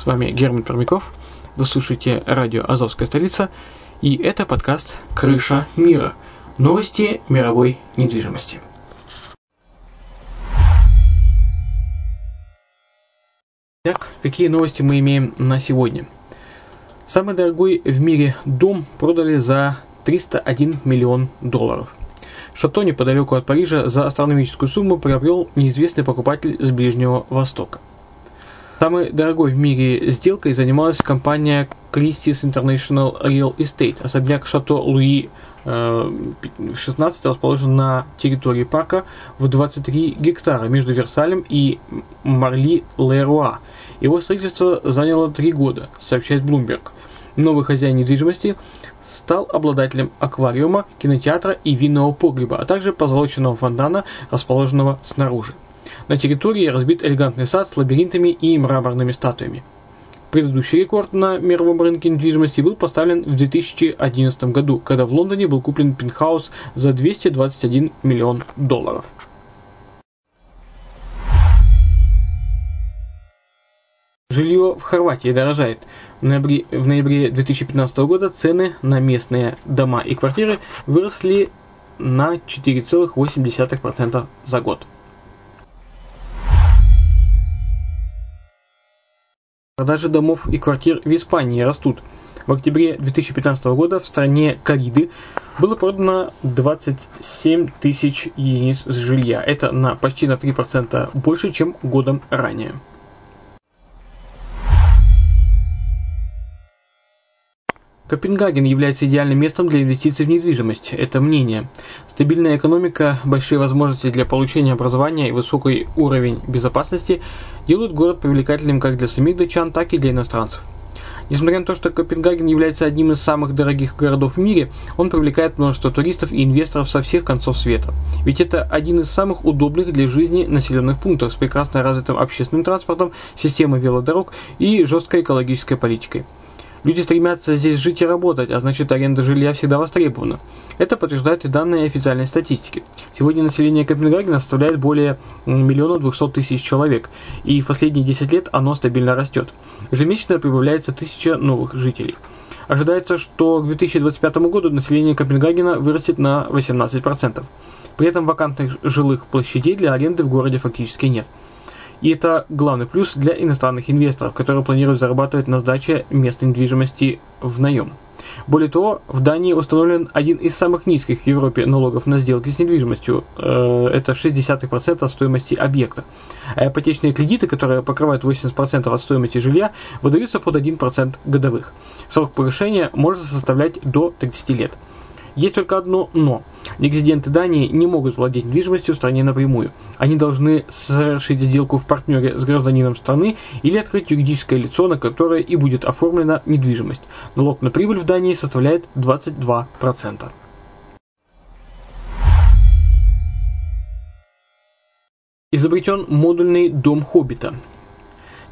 С вами Герман Пермяков. Вы слушаете радио «Азовская столица» и это подкаст «Крыша мира. Новости мировой недвижимости». Итак, какие новости мы имеем на сегодня? Самый дорогой в мире дом продали за 301 миллион долларов. Шато неподалеку от Парижа за астрономическую сумму приобрел неизвестный покупатель с Ближнего Востока. Самой дорогой в мире сделкой занималась компания Christie's International Real Estate. Особняк Шато Луи 16 э, расположен на территории парка в 23 гектара между Версалем и Марли-Леруа. Его строительство заняло 3 года, сообщает Bloomberg. Новый хозяин недвижимости стал обладателем аквариума, кинотеатра и винного погреба, а также позолоченного фонтана, расположенного снаружи. На территории разбит элегантный сад с лабиринтами и мраморными статуями. Предыдущий рекорд на мировом рынке недвижимости был поставлен в 2011 году, когда в Лондоне был куплен пентхаус за 221 миллион долларов. Жилье в Хорватии дорожает. В ноябре, в ноябре 2015 года цены на местные дома и квартиры выросли на 4,8% за год. Продажи домов и квартир в Испании растут. В октябре 2015 года в стране Кариды было продано 27 тысяч единиц жилья. Это на почти на 3% больше, чем годом ранее. Копенгаген является идеальным местом для инвестиций в недвижимость. Это мнение. Стабильная экономика, большие возможности для получения образования и высокий уровень безопасности делают город привлекательным как для самих датчан, так и для иностранцев. Несмотря на то, что Копенгаген является одним из самых дорогих городов в мире, он привлекает множество туристов и инвесторов со всех концов света. Ведь это один из самых удобных для жизни населенных пунктов с прекрасно развитым общественным транспортом, системой велодорог и жесткой экологической политикой. Люди стремятся здесь жить и работать, а значит аренда жилья всегда востребована. Это подтверждают и данные официальной статистики. Сегодня население Копенгагена составляет более миллиона двухсот тысяч человек, и в последние 10 лет оно стабильно растет. Ежемесячно прибавляется тысяча новых жителей. Ожидается, что к 2025 году население Копенгагена вырастет на 18%. При этом вакантных жилых площадей для аренды в городе фактически нет. И это главный плюс для иностранных инвесторов, которые планируют зарабатывать на сдаче местной недвижимости в наем. Более того, в Дании установлен один из самых низких в Европе налогов на сделки с недвижимостью. Э, это 0,6% от стоимости объекта. А ипотечные кредиты, которые покрывают 80% от стоимости жилья, выдаются под 1% годовых. Срок погашения может составлять до 30 лет. Есть только одно «но». Резиденты Дании не могут владеть недвижимостью в стране напрямую. Они должны совершить сделку в партнере с гражданином страны или открыть юридическое лицо, на которое и будет оформлена недвижимость. Налог на прибыль в Дании составляет 22%. Изобретен модульный дом Хоббита.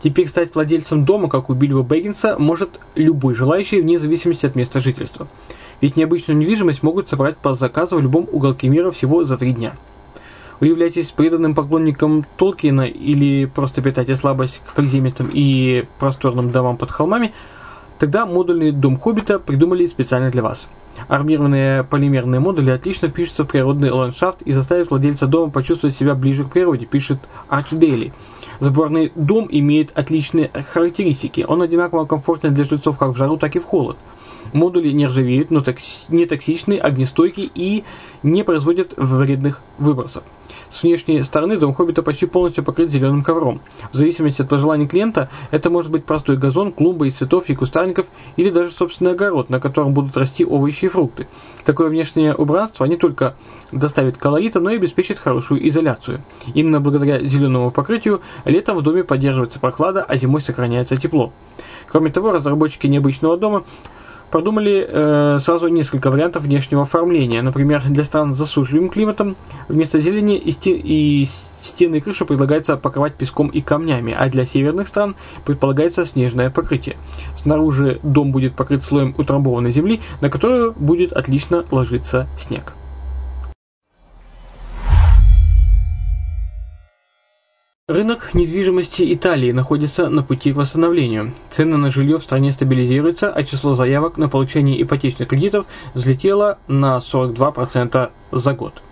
Теперь стать владельцем дома, как у Бильбо Бэггинса, может любой желающий вне зависимости от места жительства. Ведь необычную недвижимость могут собрать по заказу в любом уголке мира всего за три дня. Вы являетесь преданным поклонником Толкина или просто питаете слабость к приземистым и просторным домам под холмами, тогда модульный дом Хоббита придумали специально для вас. Армированные полимерные модули отлично впишутся в природный ландшафт и заставят владельца дома почувствовать себя ближе к природе, пишет Арч Дейли. Сборный дом имеет отличные характеристики. Он одинаково комфортен для жильцов как в жару, так и в холод. Модули не ржавеют, но не токсичны, огнестойки и не производят вредных выбросов. С внешней стороны дом Хоббита почти полностью покрыт зеленым ковром. В зависимости от пожеланий клиента, это может быть простой газон, клумба из цветов и кустарников, или даже собственный огород, на котором будут расти овощи и фрукты. Такое внешнее убранство не только доставит колорита, но и обеспечит хорошую изоляцию. Именно благодаря зеленому покрытию летом в доме поддерживается прохлада, а зимой сохраняется тепло. Кроме того, разработчики необычного дома Продумали э, сразу несколько вариантов внешнего оформления. Например, для стран с засушливым климатом вместо зелени и, стен, и стены и крыши предлагается покрывать песком и камнями, а для северных стран предполагается снежное покрытие. Снаружи дом будет покрыт слоем утрамбованной земли, на которую будет отлично ложиться снег. Рынок недвижимости Италии находится на пути к восстановлению. Цены на жилье в стране стабилизируются, а число заявок на получение ипотечных кредитов взлетело на 42% за год.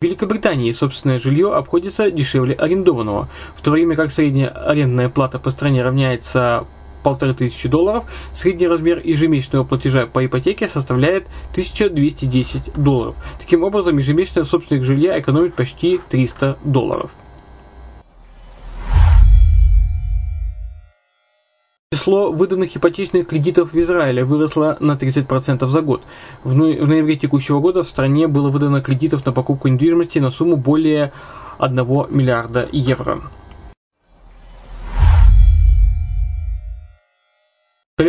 В Великобритании собственное жилье обходится дешевле арендованного, в то время как средняя арендная плата по стране равняется полторы тысячи долларов, средний размер ежемесячного платежа по ипотеке составляет 1210 долларов. Таким образом, ежемесячная собственник жилья экономит почти 300 долларов. Число выданных ипотечных кредитов в Израиле выросло на 30% за год. В ноябре текущего года в стране было выдано кредитов на покупку недвижимости на сумму более 1 миллиарда евро.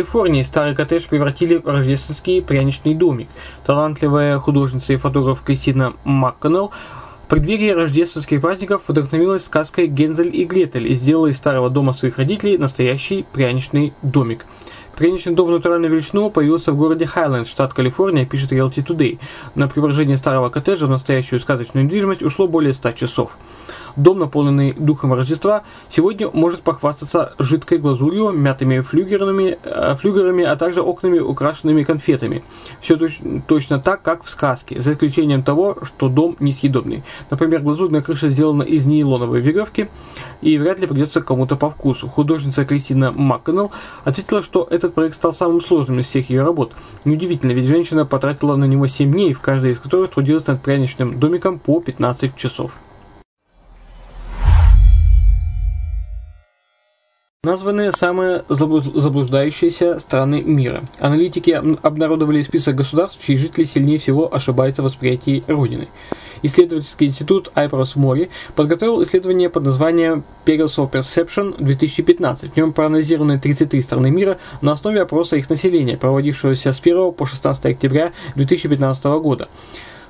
Калифорнии старый коттедж превратили в рождественский пряничный домик. Талантливая художница и фотограф Кристина МакКоннелл в преддверии рождественских праздников вдохновилась сказкой «Гензель и Гретель» и сделала из старого дома своих родителей настоящий пряничный домик. Пряничный дом в натуральную появился в городе Хайленд, штат Калифорния, пишет Realty Today. На преображение старого коттеджа в настоящую сказочную недвижимость ушло более 100 часов. Дом, наполненный духом Рождества, сегодня может похвастаться жидкой глазурью, мятыми флюгерами, э, флюгерами, а также окнами, украшенными конфетами. Все точ, точно так, как в сказке, за исключением того, что дом несъедобный. Например, глазурная крыша сделана из нейлоновой веревки и вряд ли придется кому-то по вкусу. Художница Кристина МакКоннелл ответила, что этот проект стал самым сложным из всех ее работ. Неудивительно, ведь женщина потратила на него 7 дней, в каждой из которых трудилась над пряничным домиком по 15 часов. Названы самые заблуждающиеся страны мира. Аналитики обнародовали список государств, чьи жители сильнее всего ошибаются в восприятии Родины. Исследовательский институт Айпрос Мори подготовил исследование под названием Perils of Perception 2015. В нем проанализированы 33 страны мира на основе опроса их населения, проводившегося с 1 по 16 октября 2015 года.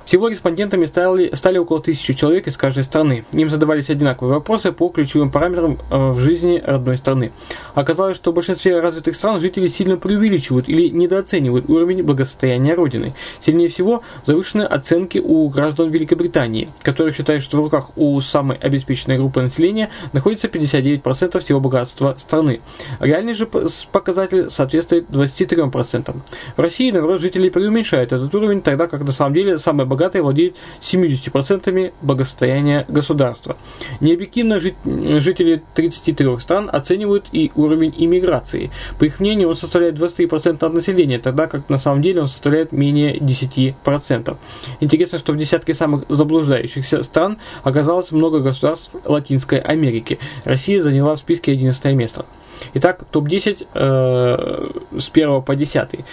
Всего респондентами стали, стали около тысячи человек из каждой страны. Им задавались одинаковые вопросы по ключевым параметрам э, в жизни родной страны. Оказалось, что в большинстве развитых стран жители сильно преувеличивают или недооценивают уровень благосостояния Родины. Сильнее всего завышены оценки у граждан Великобритании, которые считают, что в руках у самой обеспеченной группы населения находится 59% всего богатства страны. Реальный же показатель соответствует 23%. В России, наоборот, жители преуменьшают этот уровень, тогда как на самом деле самое богатство богатые владеют 70% благосостояния государства. Необъективно жители 33 стран оценивают и уровень иммиграции. По их мнению, он составляет 23% от населения, тогда как на самом деле он составляет менее 10%. Интересно, что в десятке самых заблуждающихся стран оказалось много государств Латинской Америки. Россия заняла в списке 11 место. Итак, топ-10 э, с 1 по 10.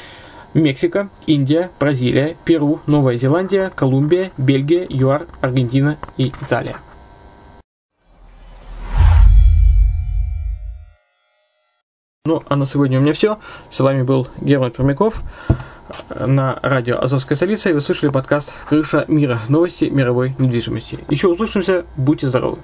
Мексика, Индия, Бразилия, Перу, Новая Зеландия, Колумбия, Бельгия, ЮАР, Аргентина и Италия. Ну, а на сегодня у меня все. С вами был Герман Пермяков на радио «Азовская столица». И вы слышали подкаст «Крыша мира. Новости мировой недвижимости». Еще услышимся. Будьте здоровы.